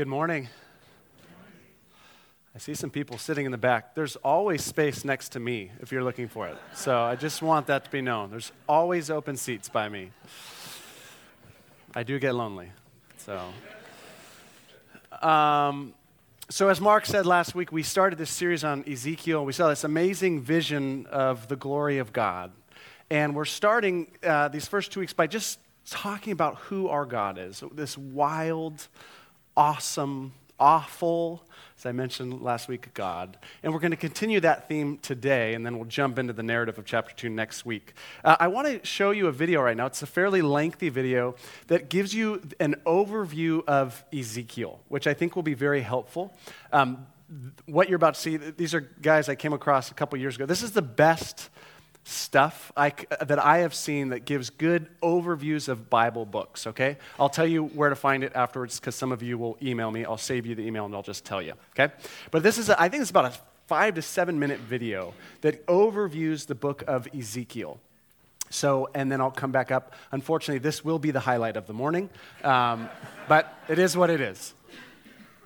Good morning. I see some people sitting in the back. There's always space next to me if you're looking for it. So I just want that to be known. There's always open seats by me. I do get lonely. So, um, so as Mark said last week, we started this series on Ezekiel. We saw this amazing vision of the glory of God. And we're starting uh, these first two weeks by just talking about who our God is this wild, awesome, awful, as I mentioned last week, God. And we're going to continue that theme today, and then we'll jump into the narrative of chapter 2 next week. Uh, I want to show you a video right now. It's a fairly lengthy video that gives you an overview of Ezekiel, which I think will be very helpful. Um, what you're about to see, these are guys I came across a couple years ago. This is the best stuff I, that I have seen that gives good overviews of Bible books, okay? I'll tell you where to find it afterwards because some of you will email me. I'll save you the email and I'll just tell you, okay? But this is, a, I think it's about a five to seven minute video that overviews the book of Ezekiel. So, and then I'll come back up. Unfortunately, this will be the highlight of the morning, um, but it is what it is.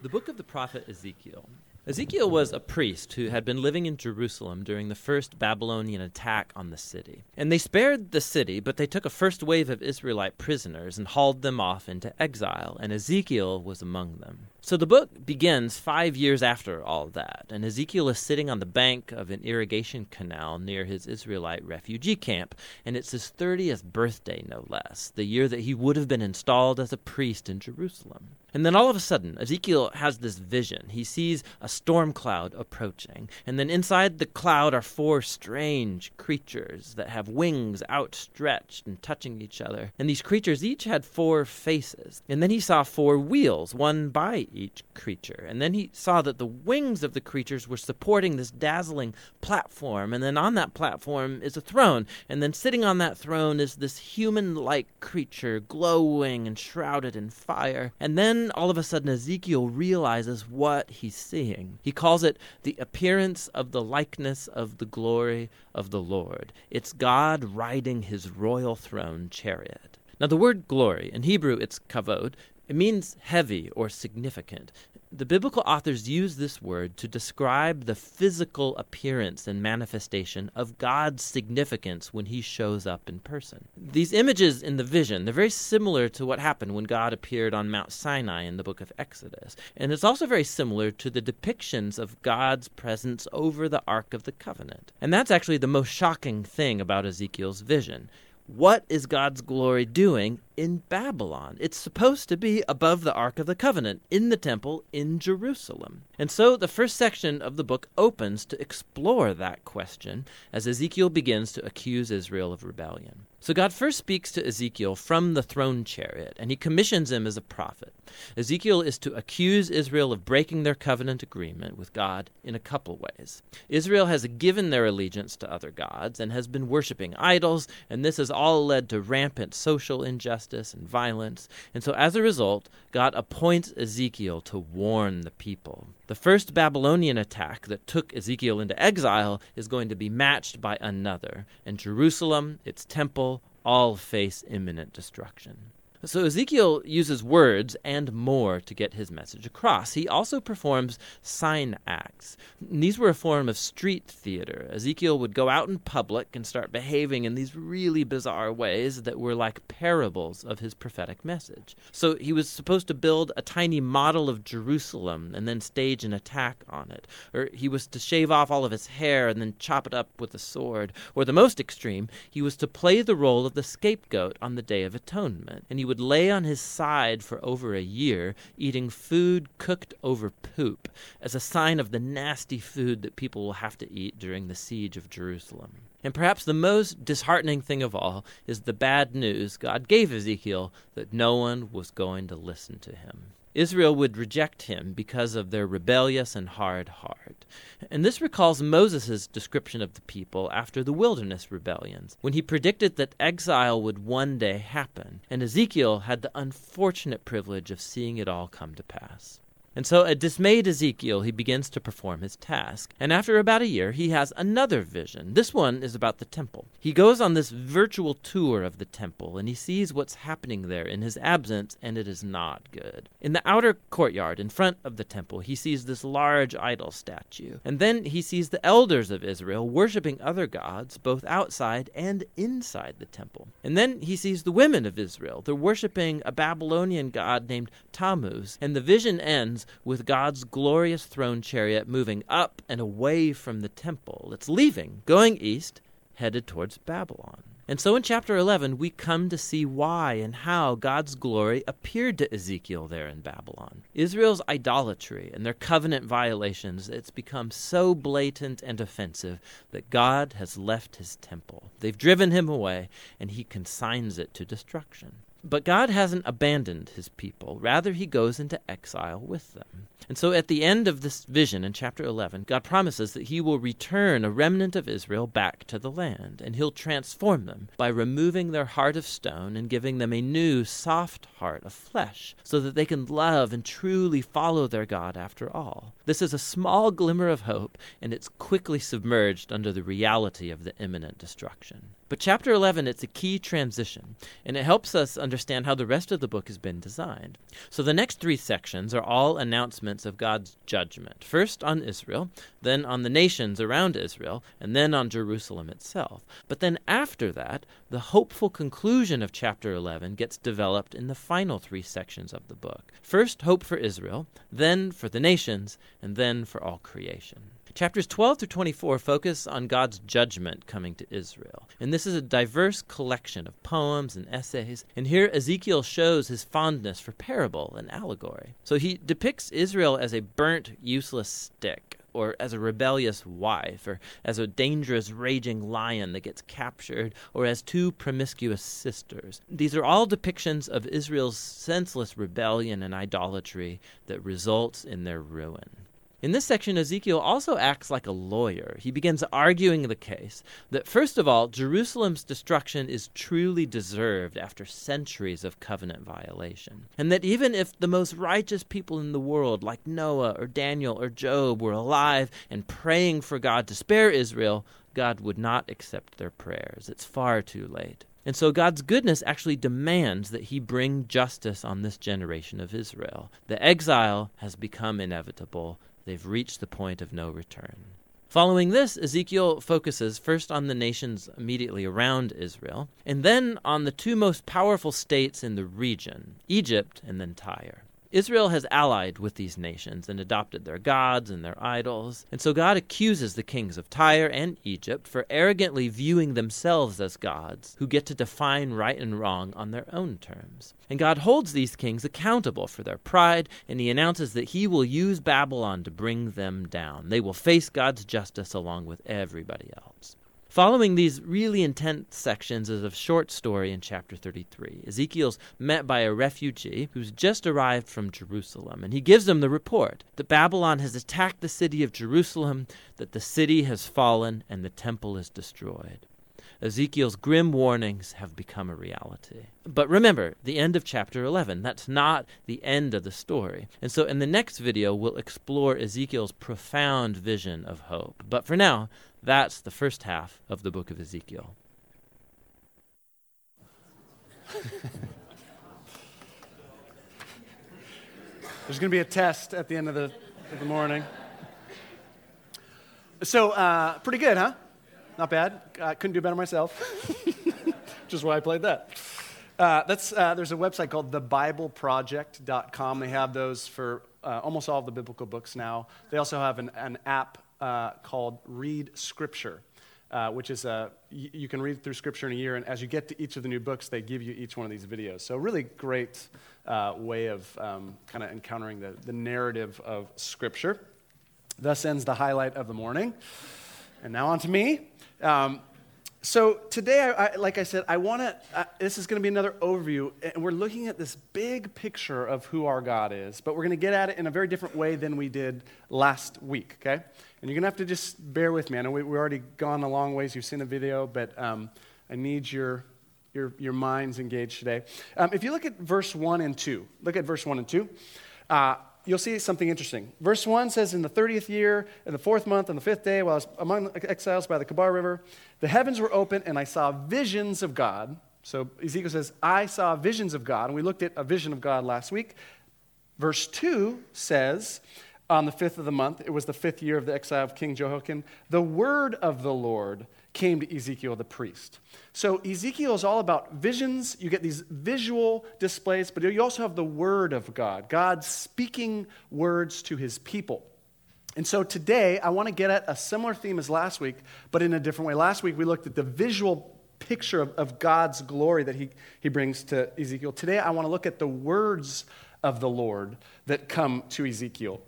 The book of the prophet Ezekiel Ezekiel was a priest who had been living in Jerusalem during the first Babylonian attack on the city. And they spared the city, but they took a first wave of Israelite prisoners and hauled them off into exile, and Ezekiel was among them. So the book begins five years after all that, and Ezekiel is sitting on the bank of an irrigation canal near his Israelite refugee camp, and it's his 30th birthday, no less, the year that he would have been installed as a priest in Jerusalem. And then all of a sudden, Ezekiel has this vision. He sees a storm cloud approaching, and then inside the cloud are four strange creatures that have wings outstretched and touching each other. And these creatures each had four faces. And then he saw four wheels, one by each creature. And then he saw that the wings of the creatures were supporting this dazzling platform. And then on that platform is a throne. And then sitting on that throne is this human like creature, glowing and shrouded in fire. And then all of a sudden, Ezekiel realizes what he's seeing. He calls it the appearance of the likeness of the glory of the Lord. It's God riding his royal throne chariot. Now, the word glory, in Hebrew it's kavod, it means heavy or significant. The biblical authors use this word to describe the physical appearance and manifestation of God's significance when he shows up in person. These images in the vision, they're very similar to what happened when God appeared on Mount Sinai in the book of Exodus. And it's also very similar to the depictions of God's presence over the Ark of the Covenant. And that's actually the most shocking thing about Ezekiel's vision. What is God's glory doing in Babylon? It's supposed to be above the Ark of the Covenant in the temple in Jerusalem. And so the first section of the book opens to explore that question as Ezekiel begins to accuse Israel of rebellion. So God first speaks to Ezekiel from the throne chariot, and he commissions him as a prophet. Ezekiel is to accuse Israel of breaking their covenant agreement with God in a couple ways. Israel has given their allegiance to other gods and has been worshiping idols, and this has all led to rampant social injustice and violence. And so as a result, God appoints Ezekiel to warn the people. The first Babylonian attack that took Ezekiel into exile is going to be matched by another, and Jerusalem, its temple, all face imminent destruction. So Ezekiel uses words and more to get his message across. He also performs sign acts. These were a form of street theater. Ezekiel would go out in public and start behaving in these really bizarre ways that were like parables of his prophetic message. So he was supposed to build a tiny model of Jerusalem and then stage an attack on it. Or he was to shave off all of his hair and then chop it up with a sword. Or the most extreme, he was to play the role of the scapegoat on the Day of Atonement. And he would would lay on his side for over a year, eating food cooked over poop, as a sign of the nasty food that people will have to eat during the siege of Jerusalem. And perhaps the most disheartening thing of all is the bad news God gave Ezekiel that no one was going to listen to him. Israel would reject him because of their rebellious and hard heart. And this recalls Moses' description of the people after the wilderness rebellions, when he predicted that exile would one day happen, and Ezekiel had the unfortunate privilege of seeing it all come to pass. And so, a dismayed Ezekiel, he begins to perform his task. And after about a year, he has another vision. This one is about the temple. He goes on this virtual tour of the temple, and he sees what's happening there in his absence, and it is not good. In the outer courtyard, in front of the temple, he sees this large idol statue. And then he sees the elders of Israel worshiping other gods, both outside and inside the temple. And then he sees the women of Israel. They're worshiping a Babylonian god named Tammuz. And the vision ends with God's glorious throne chariot moving up and away from the temple. It's leaving, going east, headed towards Babylon. And so in chapter 11, we come to see why and how God's glory appeared to Ezekiel there in Babylon. Israel's idolatry and their covenant violations, it's become so blatant and offensive that God has left his temple. They've driven him away, and he consigns it to destruction. But God hasn't abandoned his people. Rather, he goes into exile with them. And so at the end of this vision in chapter 11, God promises that he will return a remnant of Israel back to the land, and he'll transform them by removing their heart of stone and giving them a new, soft heart of flesh, so that they can love and truly follow their God after all. This is a small glimmer of hope, and it's quickly submerged under the reality of the imminent destruction. But chapter 11, it's a key transition, and it helps us understand how the rest of the book has been designed. So the next three sections are all announcements of God's judgment first on Israel, then on the nations around Israel, and then on Jerusalem itself. But then after that, the hopeful conclusion of chapter 11 gets developed in the final three sections of the book. First, hope for Israel, then for the nations, and then for all creation. Chapters 12 through 24 focus on God's judgment coming to Israel. And this is a diverse collection of poems and essays. And here Ezekiel shows his fondness for parable and allegory. So he depicts Israel as a burnt, useless stick or as a rebellious wife, or as a dangerous, raging lion that gets captured, or as two promiscuous sisters. These are all depictions of Israel's senseless rebellion and idolatry that results in their ruin. In this section, Ezekiel also acts like a lawyer. He begins arguing the case that, first of all, Jerusalem's destruction is truly deserved after centuries of covenant violation. And that even if the most righteous people in the world, like Noah or Daniel or Job, were alive and praying for God to spare Israel, God would not accept their prayers. It's far too late. And so God's goodness actually demands that he bring justice on this generation of Israel. The exile has become inevitable. They've reached the point of no return. Following this, Ezekiel focuses first on the nations immediately around Israel, and then on the two most powerful states in the region, Egypt and then Tyre. Israel has allied with these nations and adopted their gods and their idols. And so God accuses the kings of Tyre and Egypt for arrogantly viewing themselves as gods who get to define right and wrong on their own terms. And God holds these kings accountable for their pride, and he announces that he will use Babylon to bring them down. They will face God's justice along with everybody else. Following these really intense sections is a short story in chapter 33. Ezekiel's met by a refugee who's just arrived from Jerusalem, and he gives them the report that Babylon has attacked the city of Jerusalem, that the city has fallen, and the temple is destroyed. Ezekiel's grim warnings have become a reality. But remember, the end of chapter 11, that's not the end of the story. And so in the next video, we'll explore Ezekiel's profound vision of hope. But for now, that's the first half of the book of Ezekiel. There's going to be a test at the end of the, of the morning. So, uh, pretty good, huh? Not bad. I couldn't do better myself. Which is why I played that. Uh, that's, uh, there's a website called thebibleproject.com. They have those for uh, almost all of the biblical books now. They also have an, an app uh, called Read Scripture, uh, which is a, you can read through Scripture in a year, and as you get to each of the new books, they give you each one of these videos. So, really great uh, way of um, kind of encountering the, the narrative of Scripture. Thus ends the highlight of the morning. And now on to me. Um, so today, I, I, like I said, I want to. Uh, this is going to be another overview, and we're looking at this big picture of who our God is. But we're going to get at it in a very different way than we did last week. Okay, and you're going to have to just bear with me. I know we, have already gone a long ways. You've seen the video, but um, I need your your your minds engaged today. Um, if you look at verse one and two, look at verse one and two. Uh, you'll see something interesting. Verse 1 says, In the 30th year, in the fourth month, on the fifth day, while I was among the exiles by the Kebar River, the heavens were open, and I saw visions of God. So Ezekiel says, I saw visions of God. And we looked at a vision of God last week. Verse 2 says, On the fifth of the month, it was the fifth year of the exile of King Jehoiakim, the word of the Lord came to Ezekiel the priest. So Ezekiel is all about visions. You get these visual displays, but you also have the word of God, God speaking words to his people. And so today, I want to get at a similar theme as last week, but in a different way. Last week, we looked at the visual picture of, of God's glory that he, he brings to Ezekiel. Today, I want to look at the words of the Lord that come to Ezekiel.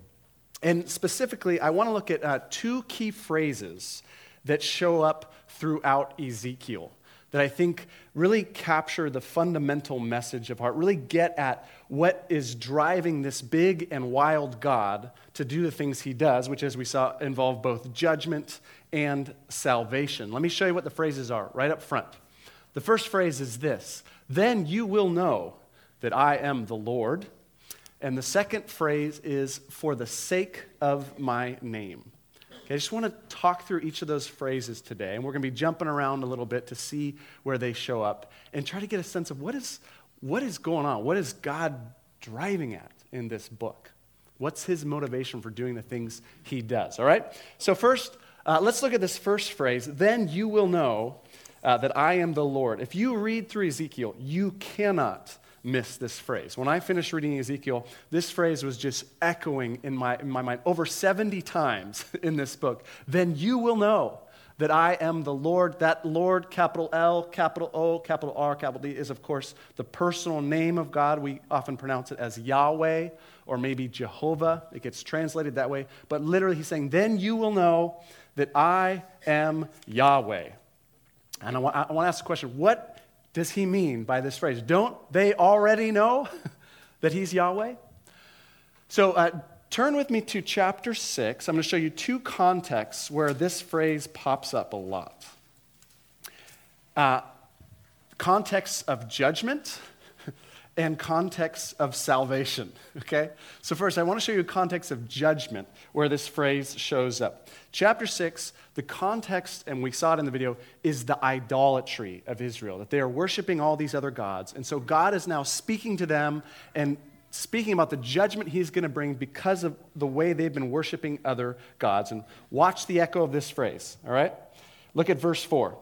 And specifically, I want to look at uh, two key phrases that show up throughout Ezekiel that I think really capture the fundamental message of heart, really get at what is driving this big and wild God to do the things he does, which, as we saw, involve both judgment and salvation. Let me show you what the phrases are right up front. The first phrase is this Then you will know that I am the Lord. And the second phrase is, For the sake of my name. Okay, I just want to talk through each of those phrases today, and we're going to be jumping around a little bit to see where they show up and try to get a sense of what is, what is going on? What is God driving at in this book? What's his motivation for doing the things he does? All right? So, first, uh, let's look at this first phrase. Then you will know uh, that I am the Lord. If you read through Ezekiel, you cannot miss this phrase. When I finished reading Ezekiel, this phrase was just echoing in my, in my mind over 70 times in this book. Then you will know that I am the Lord. That Lord, capital L, capital O, capital R, capital D, is of course the personal name of God. We often pronounce it as Yahweh or maybe Jehovah. It gets translated that way. But literally, he's saying, Then you will know that I am Yahweh. And I want, I want to ask the question what does he mean by this phrase? Don't they already know that he's Yahweh? So uh, turn with me to chapter 6. I'm going to show you two contexts where this phrase pops up a lot. Uh, contexts of judgment and context of salvation. Okay? So, first, I want to show you a context of judgment where this phrase shows up. Chapter 6, the context, and we saw it in the video, is the idolatry of Israel, that they are worshiping all these other gods. And so, God is now speaking to them and speaking about the judgment he's going to bring because of the way they've been worshiping other gods. And watch the echo of this phrase, all right? Look at verse 4.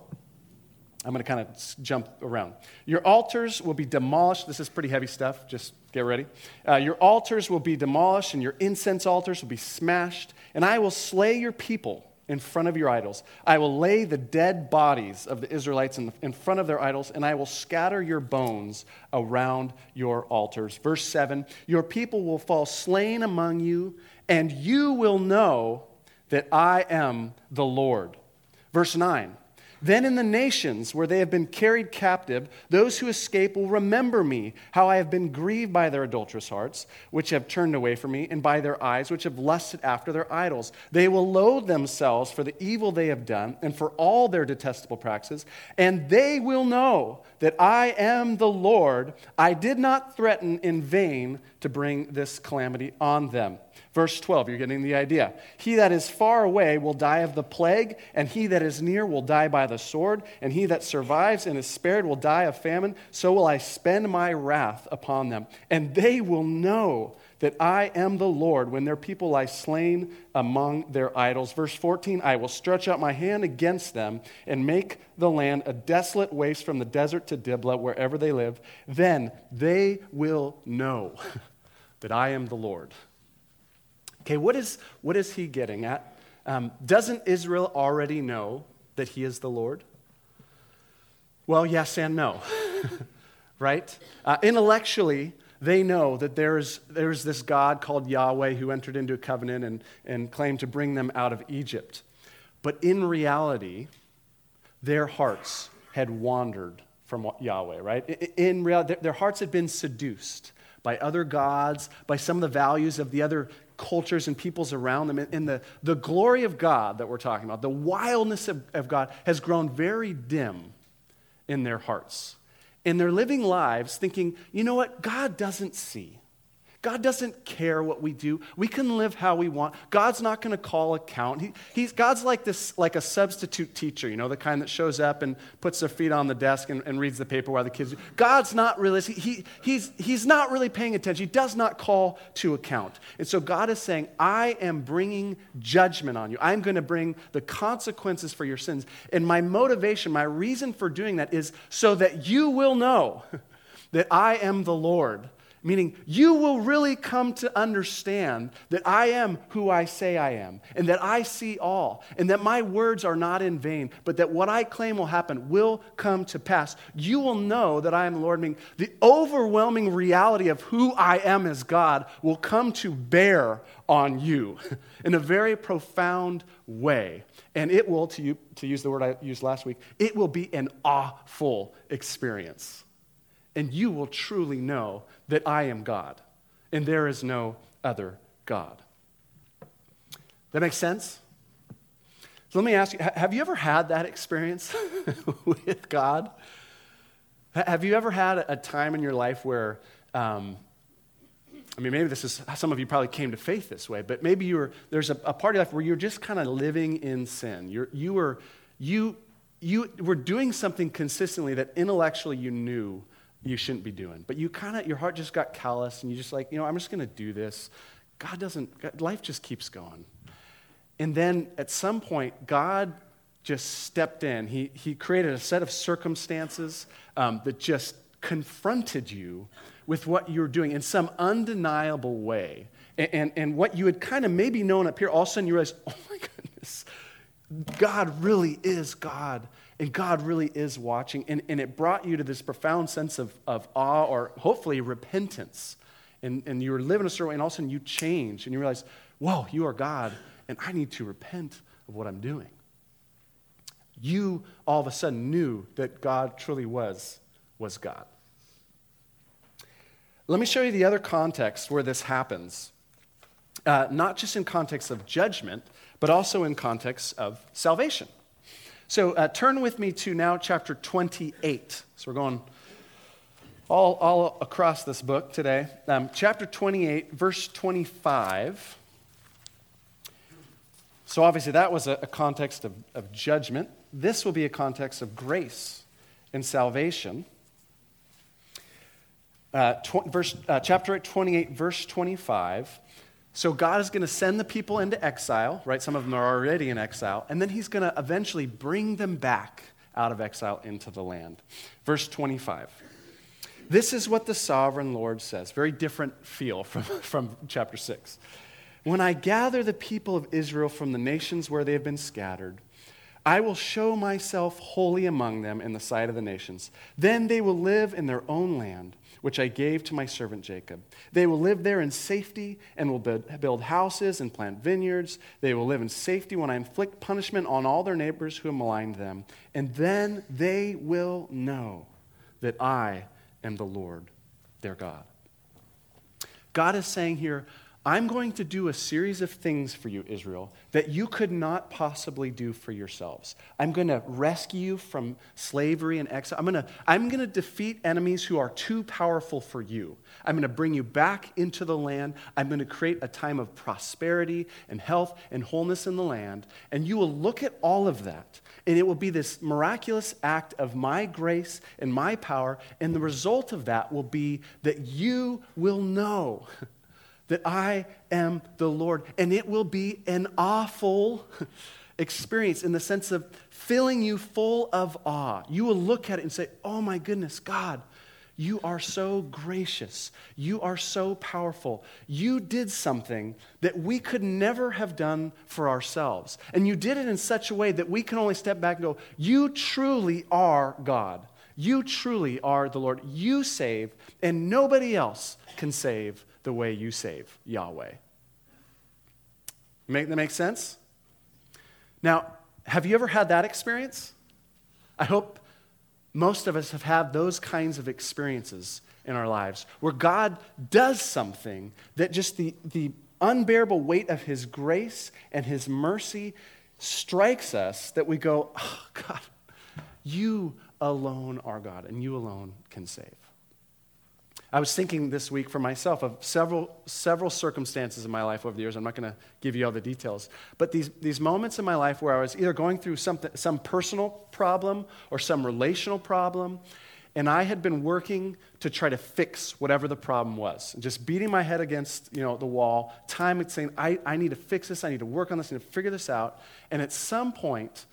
I'm going to kind of jump around. Your altars will be demolished. This is pretty heavy stuff. Just get ready. Uh, your altars will be demolished, and your incense altars will be smashed. And I will slay your people in front of your idols. I will lay the dead bodies of the Israelites in, the, in front of their idols, and I will scatter your bones around your altars. Verse 7 Your people will fall slain among you, and you will know that I am the Lord. Verse 9 then in the nations where they have been carried captive, those who escape will remember me, how I have been grieved by their adulterous hearts, which have turned away from me, and by their eyes, which have lusted after their idols. They will loathe themselves for the evil they have done, and for all their detestable practices, and they will know that I am the Lord. I did not threaten in vain to bring this calamity on them. Verse 12, you're getting the idea. He that is far away will die of the plague, and he that is near will die by the sword, and he that survives and is spared will die of famine. So will I spend my wrath upon them. And they will know that I am the Lord when their people lie slain among their idols. Verse 14 I will stretch out my hand against them and make the land a desolate waste from the desert to Diblah, wherever they live. Then they will know that I am the Lord. Okay, what is, what is he getting at? Um, doesn't Israel already know that he is the Lord? Well, yes and no, right? Uh, intellectually, they know that there's, there's this God called Yahweh who entered into a covenant and, and claimed to bring them out of Egypt. But in reality, their hearts had wandered from Yahweh, right? In reality, their hearts had been seduced by other gods, by some of the values of the other cultures and peoples around them. And the, the glory of God that we're talking about, the wildness of, of God, has grown very dim in their hearts. And they're living lives thinking, you know what? God doesn't see. God doesn't care what we do. We can live how we want. God's not going to call account. He, he's, God's like this, like a substitute teacher, you know, the kind that shows up and puts their feet on the desk and, and reads the paper while the kids. God's not really, he, he's, he's not really paying attention. He does not call to account. And so God is saying, I am bringing judgment on you. I'm going to bring the consequences for your sins. And my motivation, my reason for doing that is so that you will know that I am the Lord Meaning, you will really come to understand that I am who I say I am, and that I see all, and that my words are not in vain, but that what I claim will happen will come to pass. You will know that I am Lord. Meaning, the overwhelming reality of who I am as God will come to bear on you in a very profound way. And it will, to, you, to use the word I used last week, it will be an awful experience. And you will truly know that I am God and there is no other God. That makes sense? So let me ask you have you ever had that experience with God? Have you ever had a time in your life where, um, I mean, maybe this is, some of you probably came to faith this way, but maybe you were, there's a, a part of life where you're just kind of living in sin. You're, you, were, you, you were doing something consistently that intellectually you knew you shouldn't be doing. But you kind of, your heart just got callous and you just like, you know, I'm just going to do this. God doesn't, life just keeps going. And then at some point, God just stepped in. He, he created a set of circumstances um, that just confronted you with what you were doing in some undeniable way. And, and, and what you had kind of maybe known up here, all of a sudden you realize, oh my goodness, God really is God. And God really is watching. And, and it brought you to this profound sense of, of awe or hopefully repentance. And, and you were living a certain way, and all of a sudden you change and you realize, whoa, you are God, and I need to repent of what I'm doing. You all of a sudden knew that God truly was, was God. Let me show you the other context where this happens. Uh, not just in context of judgment, but also in context of salvation. So uh, turn with me to now chapter 28. So we're going all, all across this book today. Um, chapter 28, verse 25. So obviously, that was a, a context of, of judgment. This will be a context of grace and salvation. Uh, tw- verse, uh, chapter 28, verse 25. So God is going to send the people into exile, right? Some of them are already in exile, and then he's going to eventually bring them back out of exile into the land. Verse 25. This is what the sovereign Lord says. Very different feel from, from chapter 6. When I gather the people of Israel from the nations where they have been scattered, I will show myself holy among them in the sight of the nations. Then they will live in their own land which I gave to my servant Jacob. They will live there in safety and will build houses and plant vineyards. They will live in safety when I inflict punishment on all their neighbors who have maligned them. And then they will know that I am the Lord, their God. God is saying here, I'm going to do a series of things for you, Israel, that you could not possibly do for yourselves. I'm going to rescue you from slavery and exile. I'm going to, I'm going to defeat enemies who are too powerful for you. I'm going to bring you back into the land. I'm going to create a time of prosperity and health and wholeness in the land. And you will look at all of that, and it will be this miraculous act of my grace and my power. And the result of that will be that you will know that I am the Lord. And it will be an awful experience in the sense of filling you full of awe. You will look at it and say, Oh my goodness, God, you are so gracious. You are so powerful. You did something that we could never have done for ourselves. And you did it in such a way that we can only step back and go, You truly are God. You truly are the Lord. You save, and nobody else can save the way you save, Yahweh. Make that make sense? Now, have you ever had that experience? I hope most of us have had those kinds of experiences in our lives where God does something that just the, the unbearable weight of His grace and His mercy strikes us that we go, oh, God, you alone are God and you alone can save. I was thinking this week for myself of several, several circumstances in my life over the years. I'm not going to give you all the details. But these, these moments in my life where I was either going through something, some personal problem or some relational problem, and I had been working to try to fix whatever the problem was. Just beating my head against you know, the wall, time and saying, I, I need to fix this, I need to work on this, I need to figure this out. And at some point,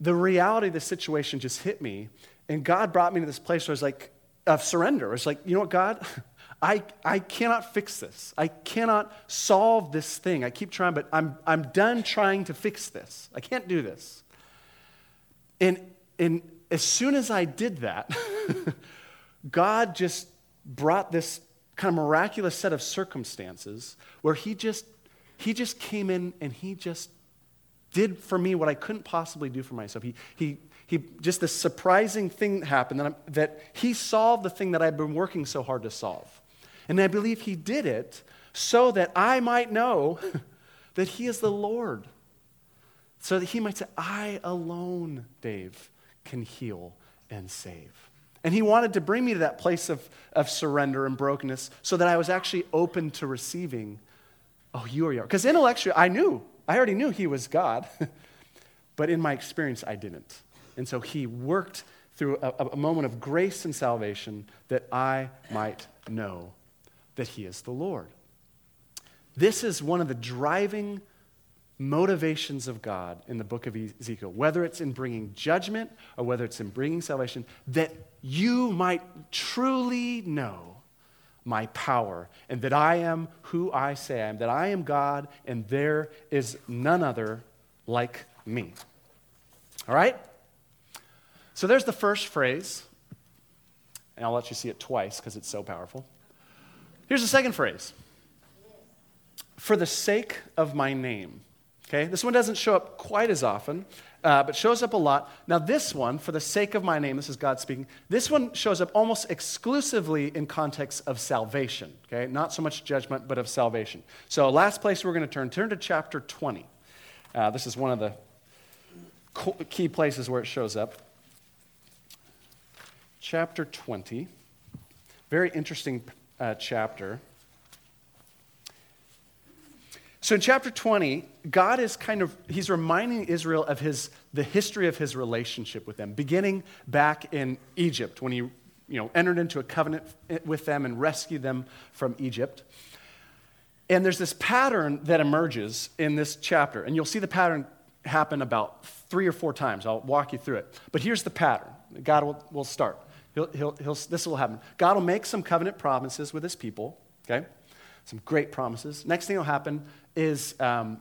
the reality of the situation just hit me, and God brought me to this place where I was like, of surrender. It's like, you know what, God? I, I cannot fix this. I cannot solve this thing. I keep trying, but I'm, I'm done trying to fix this. I can't do this. And, and as soon as I did that, God just brought this kind of miraculous set of circumstances where he just he just came in and he just did for me what I couldn't possibly do for myself. He, he, he just this surprising thing happened that, that he solved the thing that I've been working so hard to solve. And I believe he did it so that I might know that he is the Lord. So that he might say, I alone, Dave, can heal and save. And he wanted to bring me to that place of, of surrender and brokenness so that I was actually open to receiving, oh, you are. Because intellectually, I knew, I already knew he was God, but in my experience, I didn't. And so he worked through a, a moment of grace and salvation that I might know that he is the Lord. This is one of the driving motivations of God in the book of Ezekiel, whether it's in bringing judgment or whether it's in bringing salvation, that you might truly know my power and that I am who I say I am, that I am God and there is none other like me. All right? So there's the first phrase, and I'll let you see it twice because it's so powerful. Here's the second phrase For the sake of my name. Okay, this one doesn't show up quite as often, uh, but shows up a lot. Now, this one, for the sake of my name, this is God speaking, this one shows up almost exclusively in context of salvation. Okay, not so much judgment, but of salvation. So, last place we're going to turn, turn to chapter 20. Uh, this is one of the key places where it shows up. Chapter 20. Very interesting uh, chapter. So in chapter 20, God is kind of, he's reminding Israel of his, the history of his relationship with them, beginning back in Egypt when he you know, entered into a covenant with them and rescued them from Egypt. And there's this pattern that emerges in this chapter. And you'll see the pattern happen about three or four times. I'll walk you through it. But here's the pattern. God will, will start. He'll, he'll, he'll, this will happen. God will make some covenant promises with his people, okay? Some great promises. Next thing will happen is um,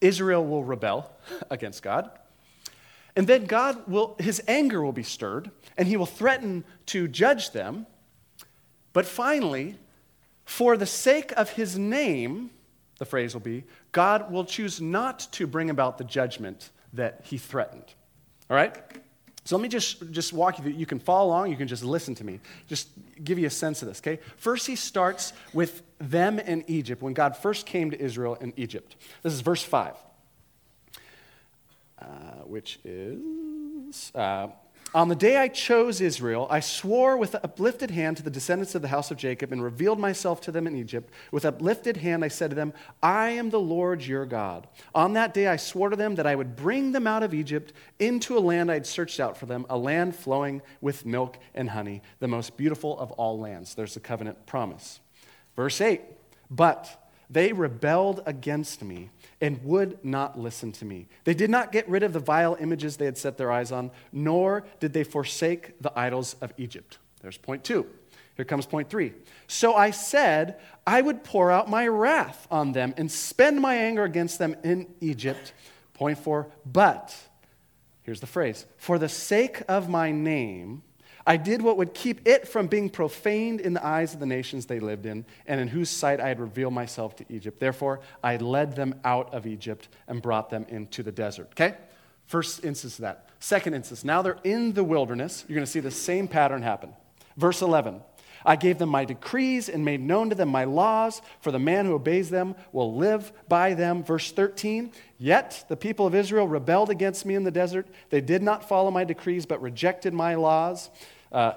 Israel will rebel against God. And then God will, his anger will be stirred, and he will threaten to judge them. But finally, for the sake of his name, the phrase will be, God will choose not to bring about the judgment that he threatened. All right? So let me just, just walk you through. You can follow along, you can just listen to me. Just give you a sense of this, okay? First, he starts with them in Egypt, when God first came to Israel in Egypt. This is verse 5, uh, which is uh, on the day I chose Israel, I swore with uplifted hand to the descendants of the house of Jacob and revealed myself to them in Egypt. With uplifted hand, I said to them, I am the Lord your God. On that day, I swore to them that I would bring them out of Egypt into a land I had searched out for them, a land flowing with milk and honey, the most beautiful of all lands. There's the covenant promise. Verse 8, but they rebelled against me and would not listen to me. They did not get rid of the vile images they had set their eyes on, nor did they forsake the idols of Egypt. There's point two. Here comes point three. So I said, I would pour out my wrath on them and spend my anger against them in Egypt. Point four, but, here's the phrase, for the sake of my name, I did what would keep it from being profaned in the eyes of the nations they lived in, and in whose sight I had revealed myself to Egypt. Therefore, I led them out of Egypt and brought them into the desert. Okay? First instance of that. Second instance, now they're in the wilderness. You're going to see the same pattern happen. Verse 11 I gave them my decrees and made known to them my laws, for the man who obeys them will live by them. Verse 13 Yet the people of Israel rebelled against me in the desert. They did not follow my decrees, but rejected my laws. Uh,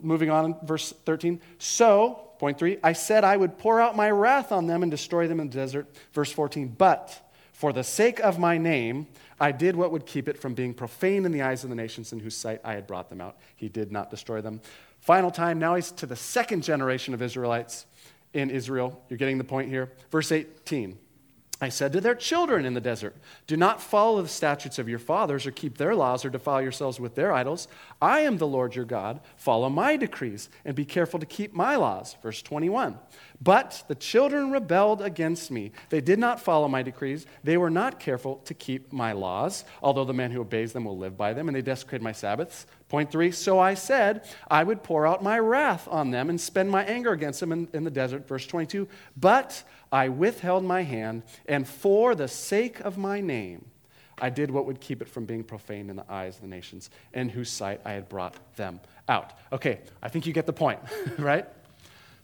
moving on, verse 13. So, point three, I said I would pour out my wrath on them and destroy them in the desert. Verse 14. But for the sake of my name, I did what would keep it from being profane in the eyes of the nations in whose sight I had brought them out. He did not destroy them. Final time, now he's to the second generation of Israelites in Israel. You're getting the point here. Verse 18. I said to their children in the desert, Do not follow the statutes of your fathers or keep their laws or defile yourselves with their idols. I am the Lord your God. Follow my decrees and be careful to keep my laws. Verse 21. But the children rebelled against me. They did not follow my decrees. They were not careful to keep my laws, although the man who obeys them will live by them, and they desecrated my Sabbaths. Point three, so I said, I would pour out my wrath on them and spend my anger against them in, in the desert. Verse 22. But I withheld my hand, and for the sake of my name, I did what would keep it from being profaned in the eyes of the nations, in whose sight I had brought them out. Okay, I think you get the point, right?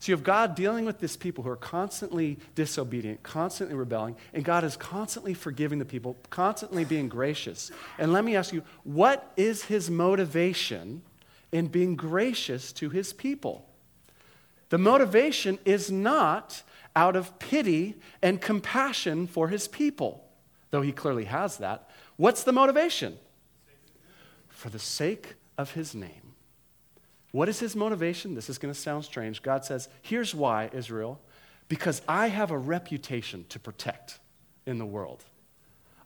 So you have God dealing with these people who are constantly disobedient, constantly rebelling, and God is constantly forgiving the people, constantly being gracious. And let me ask you, what is his motivation in being gracious to his people? The motivation is not out of pity and compassion for his people, though he clearly has that. What's the motivation? For the sake of his name. What is his motivation? This is going to sound strange. God says, Here's why, Israel, because I have a reputation to protect in the world.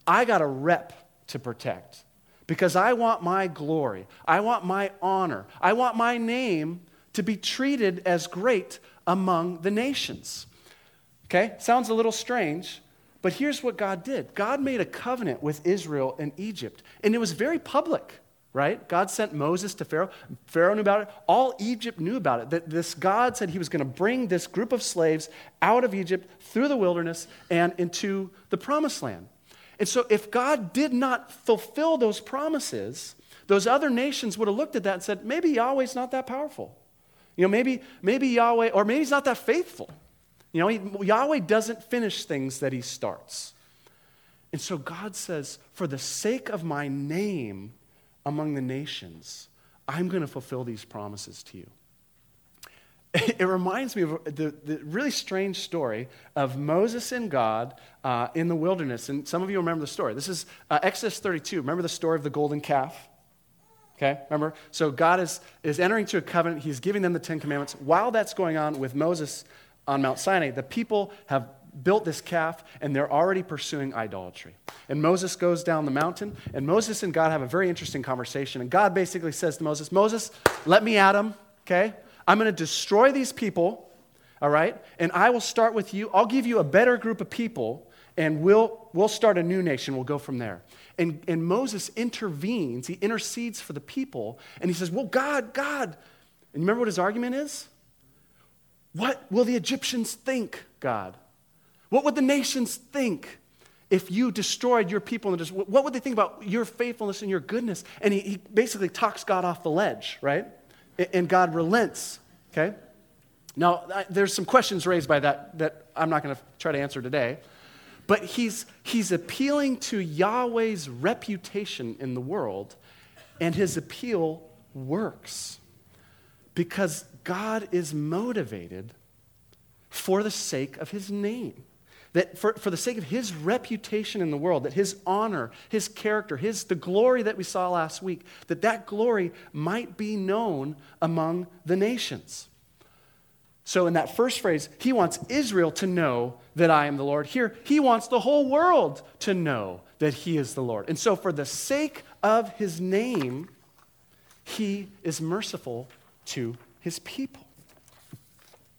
I got a rep to protect because I want my glory, I want my honor, I want my name to be treated as great among the nations. Okay? Sounds a little strange, but here's what God did God made a covenant with Israel and Egypt, and it was very public right? God sent Moses to Pharaoh. Pharaoh knew about it. All Egypt knew about it. That this God said he was going to bring this group of slaves out of Egypt through the wilderness and into the promised land. And so, if God did not fulfill those promises, those other nations would have looked at that and said, maybe Yahweh's not that powerful. You know, maybe, maybe Yahweh, or maybe he's not that faithful. You know, he, Yahweh doesn't finish things that he starts. And so God says, for the sake of my name, among the nations, I'm going to fulfill these promises to you. It reminds me of the, the really strange story of Moses and God uh, in the wilderness. And some of you remember the story. This is uh, Exodus 32. Remember the story of the golden calf? Okay, remember? So God is, is entering into a covenant. He's giving them the Ten Commandments. While that's going on with Moses on Mount Sinai, the people have built this calf and they're already pursuing idolatry. And Moses goes down the mountain, and Moses and God have a very interesting conversation. And God basically says to Moses, Moses, let me at them, okay? I'm going to destroy these people, all right? And I will start with you. I'll give you a better group of people, and we'll, we'll start a new nation. We'll go from there. And, and Moses intervenes, he intercedes for the people, and he says, Well, God, God. And you remember what his argument is? What will the Egyptians think, God? What would the nations think if you destroyed your people? And what would they think about your faithfulness and your goodness? And he, he basically talks God off the ledge, right? And God relents, okay? Now, there's some questions raised by that that I'm not going to try to answer today. But he's, he's appealing to Yahweh's reputation in the world, and his appeal works because God is motivated for the sake of his name that for, for the sake of his reputation in the world, that his honor, his character, his, the glory that we saw last week, that that glory might be known among the nations. So, in that first phrase, he wants Israel to know that I am the Lord. Here, he wants the whole world to know that he is the Lord. And so, for the sake of his name, he is merciful to his people.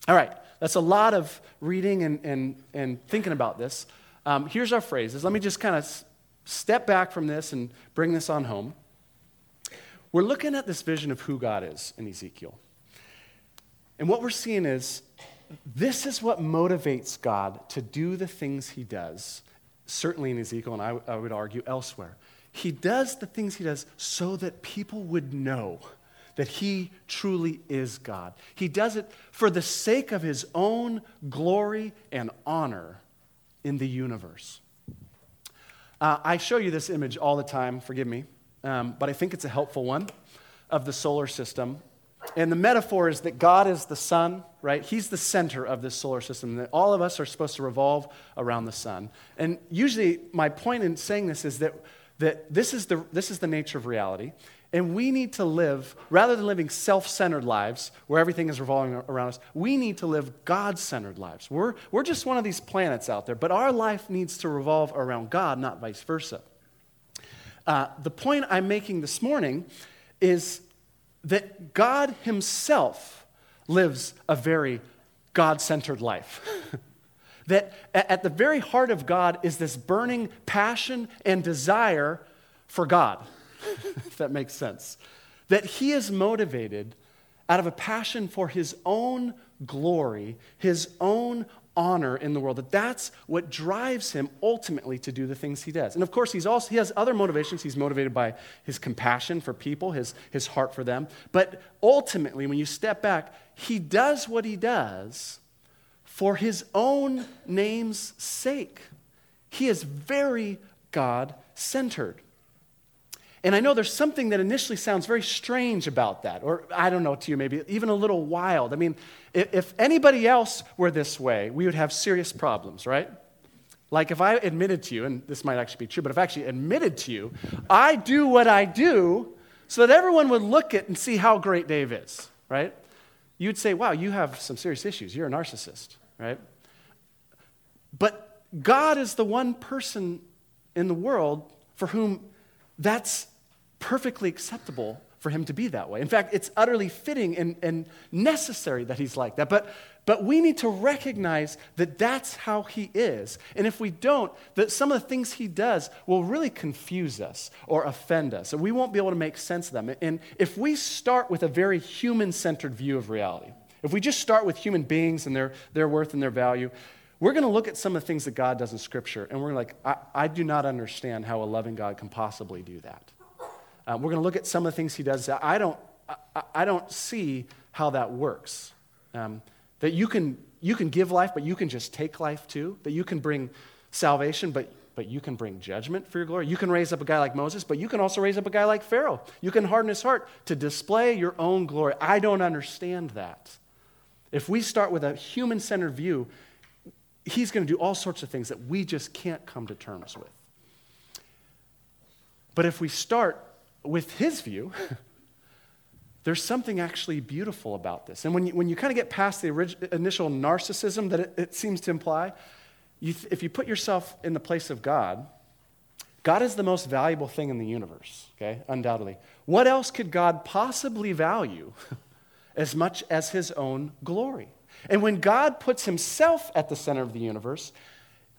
All right, that's a lot of reading and, and, and thinking about this. Um, here's our phrases. Let me just kind of step back from this and bring this on home. We're looking at this vision of who God is in Ezekiel. And what we're seeing is this is what motivates God to do the things he does, certainly in Ezekiel, and I would argue elsewhere. He does the things he does so that people would know that he truly is God. He does it for the sake of his own glory and honor in the universe. Uh, I show you this image all the time, forgive me, um, but I think it's a helpful one of the solar system. And the metaphor is that God is the sun, right? He's the center of this solar system, that all of us are supposed to revolve around the sun. And usually, my point in saying this is that, that this, is the, this is the nature of reality. And we need to live, rather than living self centered lives where everything is revolving around us, we need to live God centered lives. We're, we're just one of these planets out there, but our life needs to revolve around God, not vice versa. Uh, the point I'm making this morning is that God Himself lives a very God centered life. that at the very heart of God is this burning passion and desire for God, if that makes sense. That He is motivated out of a passion for His own glory, His own honor in the world, that that's what drives him ultimately to do the things he does. And of course, he's also, he has other motivations. He's motivated by his compassion for people, his, his heart for them. But ultimately, when you step back, he does what he does for his own name's sake. He is very God centered. And I know there's something that initially sounds very strange about that, or I don't know to you, maybe even a little wild. I mean, if, anybody else were this way, we would have serious problems, right? Like if I admitted to you, and this might actually be true, but if I actually admitted to you, I do what I do so that everyone would look at and see how great Dave is, right? You'd say, wow, you have some serious issues. You're a narcissist, right? But God is the one person in the world for whom that's perfectly acceptable for him to be that way. In fact, it's utterly fitting and, and necessary that he's like that. But, but we need to recognize that that's how he is. And if we don't, that some of the things he does will really confuse us or offend us. And we won't be able to make sense of them. And if we start with a very human centered view of reality, if we just start with human beings and their, their worth and their value, we're going to look at some of the things that God does in Scripture, and we're like, I, I do not understand how a loving God can possibly do that. Um, we're going to look at some of the things he does. I don't, I, I don't see how that works. Um, that you can, you can give life, but you can just take life too. That you can bring salvation, but, but you can bring judgment for your glory. You can raise up a guy like Moses, but you can also raise up a guy like Pharaoh. You can harden his heart to display your own glory. I don't understand that. If we start with a human centered view, he's going to do all sorts of things that we just can't come to terms with. But if we start with his view, there's something actually beautiful about this. And when you, when you kind of get past the initial narcissism that it, it seems to imply, you th- if you put yourself in the place of God, God is the most valuable thing in the universe, okay, undoubtedly. What else could God possibly value as much as his own glory? And when God puts himself at the center of the universe,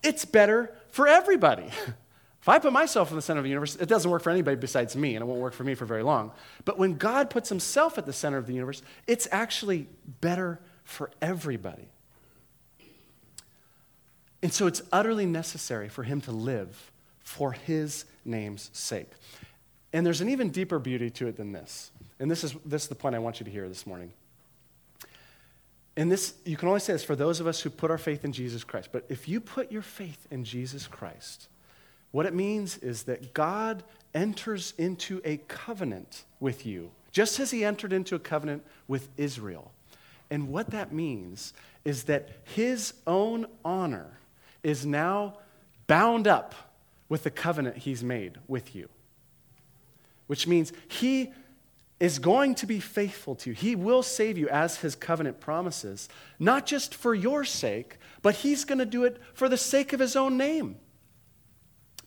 it's better for everybody. If I put myself in the center of the universe, it doesn't work for anybody besides me, and it won't work for me for very long. But when God puts himself at the center of the universe, it's actually better for everybody. And so it's utterly necessary for him to live for his name's sake. And there's an even deeper beauty to it than this. And this is, this is the point I want you to hear this morning. And this, you can only say this for those of us who put our faith in Jesus Christ. But if you put your faith in Jesus Christ, what it means is that God enters into a covenant with you, just as he entered into a covenant with Israel. And what that means is that his own honor is now bound up with the covenant he's made with you. Which means he is going to be faithful to you. He will save you as his covenant promises, not just for your sake, but he's going to do it for the sake of his own name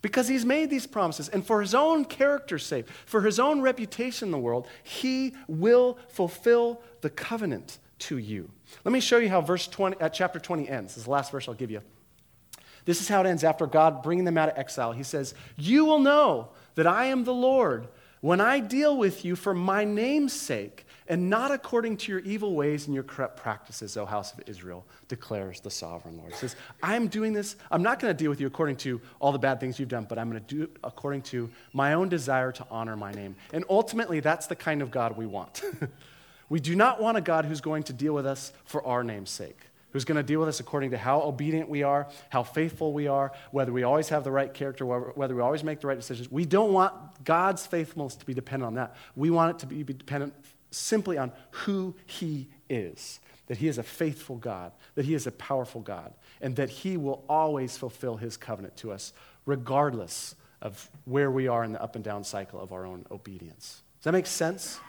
because he's made these promises. And for his own character's sake, for his own reputation in the world, he will fulfill the covenant to you. Let me show you how verse 20, uh, chapter 20 ends. This is the last verse I'll give you. This is how it ends after God bringing them out of exile. He says, You will know that I am the Lord when I deal with you for my name's sake and not according to your evil ways and your corrupt practices, O house of Israel, declares the sovereign Lord. He says, I'm doing this, I'm not going to deal with you according to all the bad things you've done, but I'm going to do it according to my own desire to honor my name. And ultimately, that's the kind of God we want. we do not want a God who's going to deal with us for our name's sake who's going to deal with us according to how obedient we are, how faithful we are, whether we always have the right character, whether we always make the right decisions. We don't want God's faithfulness to be dependent on that. We want it to be dependent simply on who He is that He is a faithful God, that He is a powerful God, and that He will always fulfill His covenant to us, regardless of where we are in the up and down cycle of our own obedience. Does that make sense?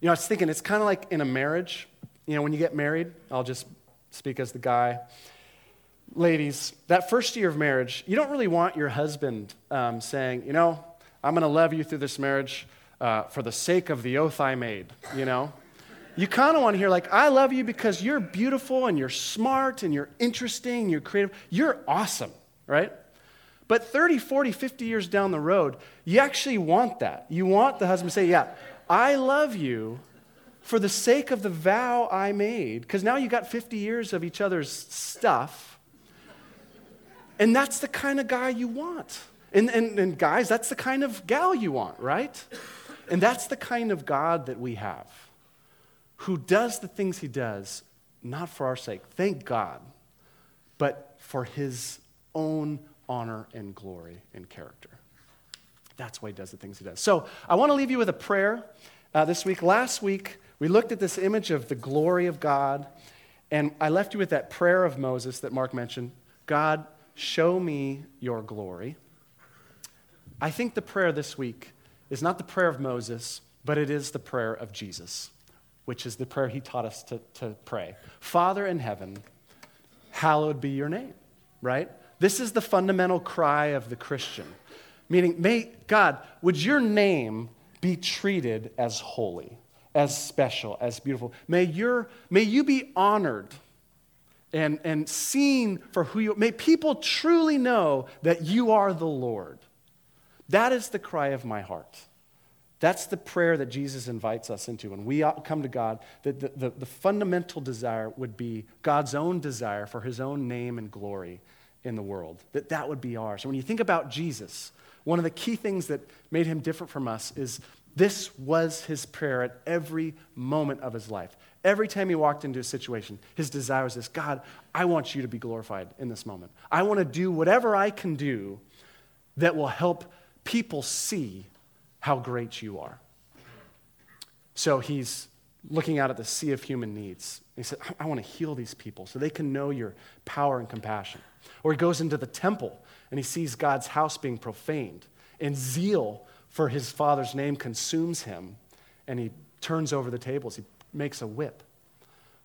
You know, I was thinking it's kind of like in a marriage. You know, when you get married, I'll just speak as the guy. Ladies, that first year of marriage, you don't really want your husband um, saying, you know, I'm going to love you through this marriage uh, for the sake of the oath I made, you know? You kind of want to hear, like, I love you because you're beautiful and you're smart and you're interesting, and you're creative. You're awesome, right? But 30, 40, 50 years down the road, you actually want that. You want the husband to say, Yeah, I love you for the sake of the vow I made, because now you got 50 years of each other's stuff. And that's the kind of guy you want. And, and, and guys, that's the kind of gal you want, right? And that's the kind of God that we have who does the things he does, not for our sake, thank God, but for his own honor and glory and character. That's why he does the things he does. So I want to leave you with a prayer uh, this week. Last week, we looked at this image of the glory of God, and I left you with that prayer of Moses that Mark mentioned God, show me your glory. I think the prayer this week is not the prayer of Moses, but it is the prayer of Jesus which is the prayer he taught us to, to pray Father in heaven, hallowed be your name, right? This is the fundamental cry of the Christian. Meaning, may God, would your name be treated as holy, as special, as beautiful? May, your, may you be honored and, and seen for who you May people truly know that you are the Lord. That is the cry of my heart. That's the prayer that Jesus invites us into. When we come to God, the, the, the, fundamental desire would be God's own desire for his own name and glory in the world. That that would be ours. when you think about Jesus, one of the key things that made him different from us is this was his prayer at every moment of his life. Every time he walked into a situation, his desire was this God, I want you to be glorified in this moment. I want to do whatever I can do that will help people see how great you are. So he's looking out at the sea of human needs. He said, I, want to heal these people so they can know your power and compassion. Or he goes into the temple and he sees God's house being profaned, and zeal for his father's name consumes him, and he turns over the tables. He makes a whip.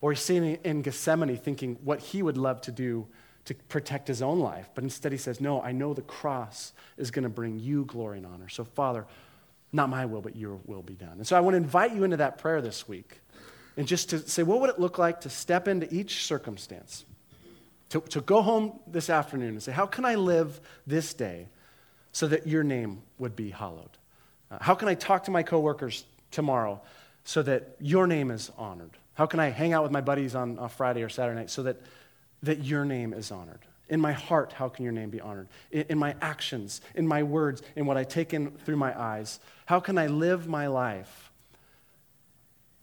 Or he's seen in Gethsemane thinking what he would love to do to protect his own life, but instead he says, No, I know the cross is going to bring you glory and honor. So, Father, not my will, but your will be done. And so I want to invite you into that prayer this week and just to say, what would it look like to step into each circumstance? To, to go home this afternoon and say, how can I live this day so that your name would be hallowed? Uh, how can I talk to my coworkers tomorrow so that your name is honored? How can I hang out with my buddies on, on Friday or Saturday night so that, that your name is honored? In my heart, how can your name be honored? In, my actions, in my words, in what I take in through my eyes, how can I live my life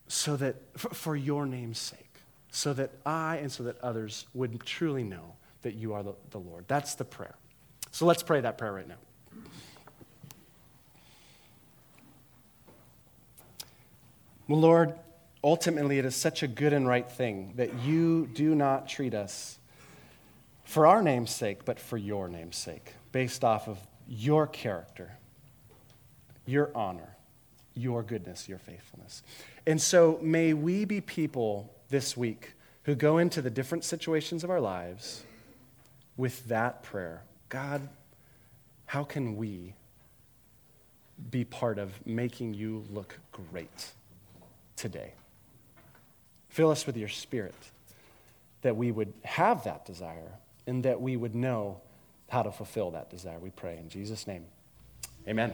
so that, for, your name's sake, so that I and so that others would truly know that you are the, the Lord? That's the prayer. So let's pray that prayer right now. Well, Lord, ultimately, it is such a good and right thing that you do not treat us for our name's sake, but for your name's sake, based off of your character, your honor, your goodness, your faithfulness. And so may we be people this week who go into the different situations of our lives with that prayer God, how can we be part of making you look great today? Fill us with your spirit that we would have that desire and that we would know how to fulfill that desire. We pray in Jesus' name. Amen.